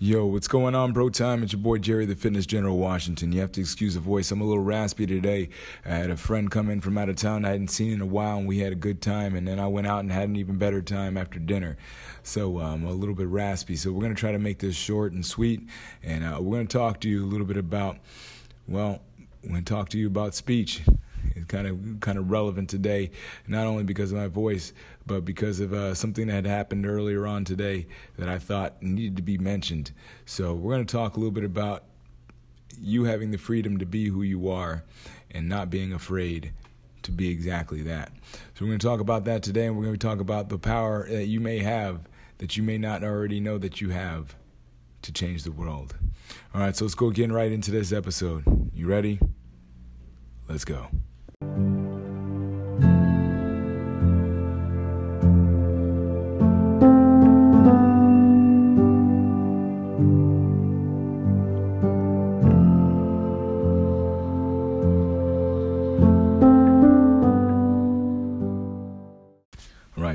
what's going on, bro? Time? It's your boy Jerry, the Fitness General Washington. You have to excuse the voice. I'm a little raspy today. I had a friend come in from out of town I hadn't seen in a while, and we had a good time. And then I went out and had an even better time after dinner. So I'm um, a little bit raspy. So we're gonna try to make this short and sweet, and uh, we're gonna talk to you a little bit about, well, we're gonna talk to you about speech is kind of kind of relevant today, not only because of my voice, but because of uh, something that had happened earlier on today that I thought needed to be mentioned. So we're going to talk a little bit about you having the freedom to be who you are and not being afraid to be exactly that. So we're going to talk about that today, and we're going to talk about the power that you may have that you may not already know that you have to change the world. All right, so let's go getting right into this episode. You ready? Let's go.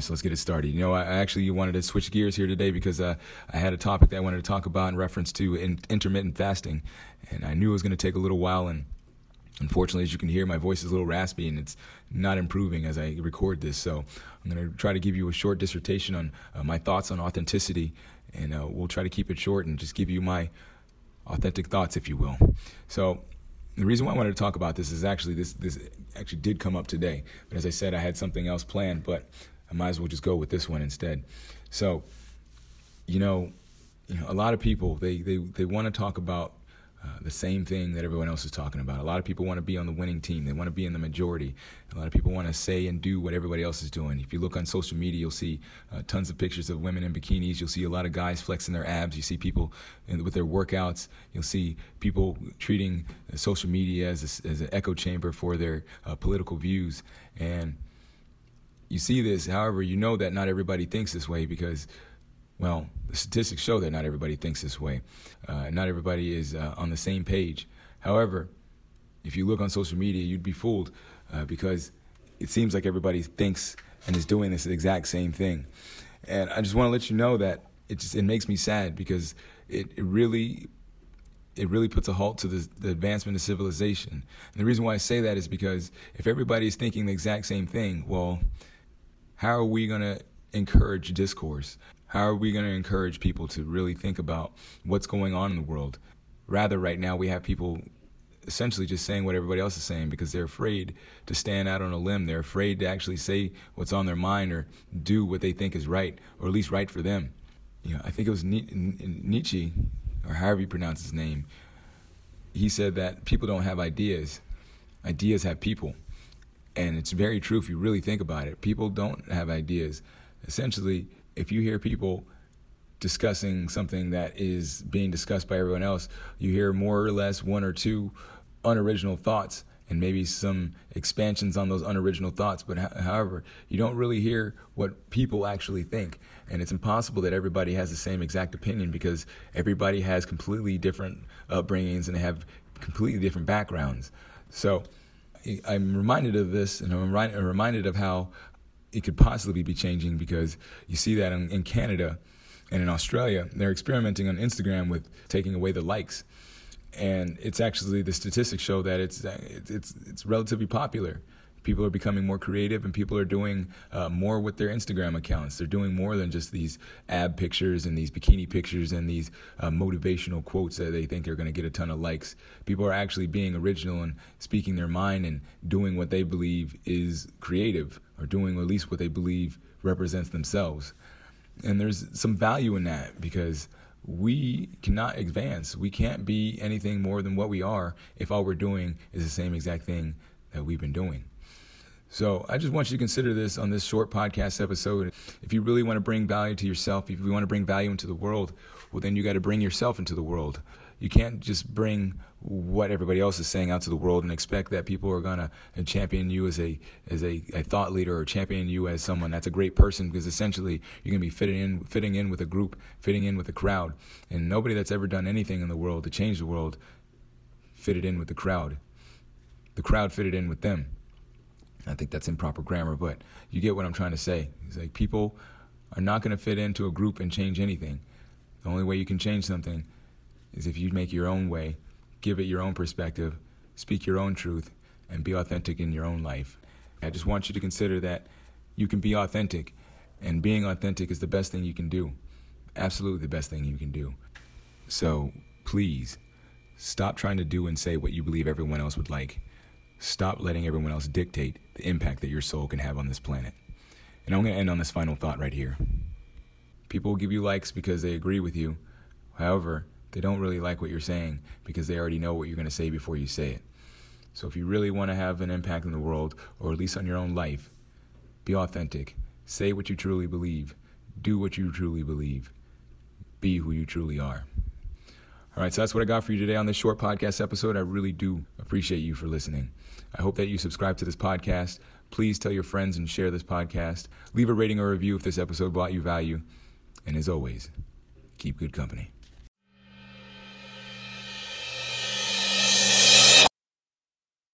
So let's get it started. You know, I actually wanted to switch gears here today because uh, I had a topic that I wanted to talk about in reference to in- intermittent fasting, and I knew it was going to take a little while. And unfortunately, as you can hear, my voice is a little raspy and it's not improving as I record this. So I'm going to try to give you a short dissertation on uh, my thoughts on authenticity, and uh, we'll try to keep it short and just give you my authentic thoughts, if you will. So the reason why I wanted to talk about this is actually this this actually did come up today, but as I said, I had something else planned. But I might as well just go with this one instead. So, you know, you know, a lot of people they they they want to talk about uh, the same thing that everyone else is talking about. A lot of people want to be on the winning team. They want to be in the majority. A lot of people want to say and do what everybody else is doing. If you look on social media, you'll see uh, tons of pictures of women in bikinis. You'll see a lot of guys flexing their abs. You see people in, with their workouts. You'll see people treating social media as, a, as an echo chamber for their uh, political views. And you see this. However, you know that not everybody thinks this way because, well, the statistics show that not everybody thinks this way. Uh, not everybody is uh, on the same page. However, if you look on social media, you'd be fooled uh, because it seems like everybody thinks and is doing this exact same thing. And I just want to let you know that it just it makes me sad because it, it really it really puts a halt to the, the, advancement of civilization. And the reason why I say that is because if everybody is thinking the exact same thing, well, how are we going to encourage discourse? How are we going to encourage people to really think about what's going on in the world? Rather, right now, we have people essentially just saying what everybody else is saying because they're afraid to stand out on a limb. They're afraid to actually say what's on their mind or do what they think is right, or at least right for them. You know, I think it was Nietzsche, or however you pronounce his name. He said that people don't have ideas; ideas have people. And it's very true if you really think about it. People don't have ideas. Essentially, if you hear people discussing something that is being discussed by everyone else, you hear more or less one or two unoriginal thoughts and maybe some expansions on those unoriginal thoughts. But however, you don't really hear what people actually think. And it's impossible that everybody has the same exact opinion because everybody has completely different upbringings and have completely different backgrounds. So, I'm reminded of this, and I'm reminded of how it could possibly be changing because you see that in, in Canada and in Australia, they're experimenting on Instagram with taking away the likes, and it's actually the statistics show that it's it's it's relatively popular people are becoming more creative and people are doing uh, more with their Instagram accounts. They're doing more than just these ab pictures and these bikini pictures and these uh, motivational quotes that they think are going to get a ton of likes. People are actually being original and speaking their mind and doing what they believe is creative or doing at least what they believe represents themselves. And there's some value in that because we cannot advance. We can't be anything more than what we are if all we're doing is the same exact thing that we've been doing. So I just want you to consider this on this short podcast episode. If you really want to bring value to yourself, if you want to bring value into the world, well, then you got to bring yourself into the world. You can't just bring what everybody else is saying out to the world and expect that people are gonna champion you as a as a, a thought leader or champion you as someone that's a great person because essentially you're gonna be fitting in fitting in with a group, fitting in with a crowd, and nobody that's ever done anything in the world to change the world fitted in with the crowd. The crowd fitted in with them. I think that's improper grammar, but you get what I'm trying to say. It's like people are not going to fit into a group and change anything. The only way you can change something is if you make your own way, give it your own perspective, speak your own truth, and be authentic in your own life. I just want you to consider that you can be authentic, and being authentic is the best thing you can do. Absolutely the best thing you can do. So please stop trying to do and say what you believe everyone else would like. Stop letting everyone else dictate the impact that your soul can have on this planet. And I'm going to end on this final thought right here. People will give you likes because they agree with you. However, they don't really like what you're saying because they already know what you're going to say before you say it. So if you really want to have an impact in the world, or at least on your own life, be authentic. Say what you truly believe. Do what you truly believe. Be who you truly are. All right, so that's what I got for you today on this short podcast episode. I really do appreciate you for listening. I hope that you subscribe to this podcast. Please tell your friends and share this podcast. Leave a rating or review if this episode brought you value. And as always, keep good company.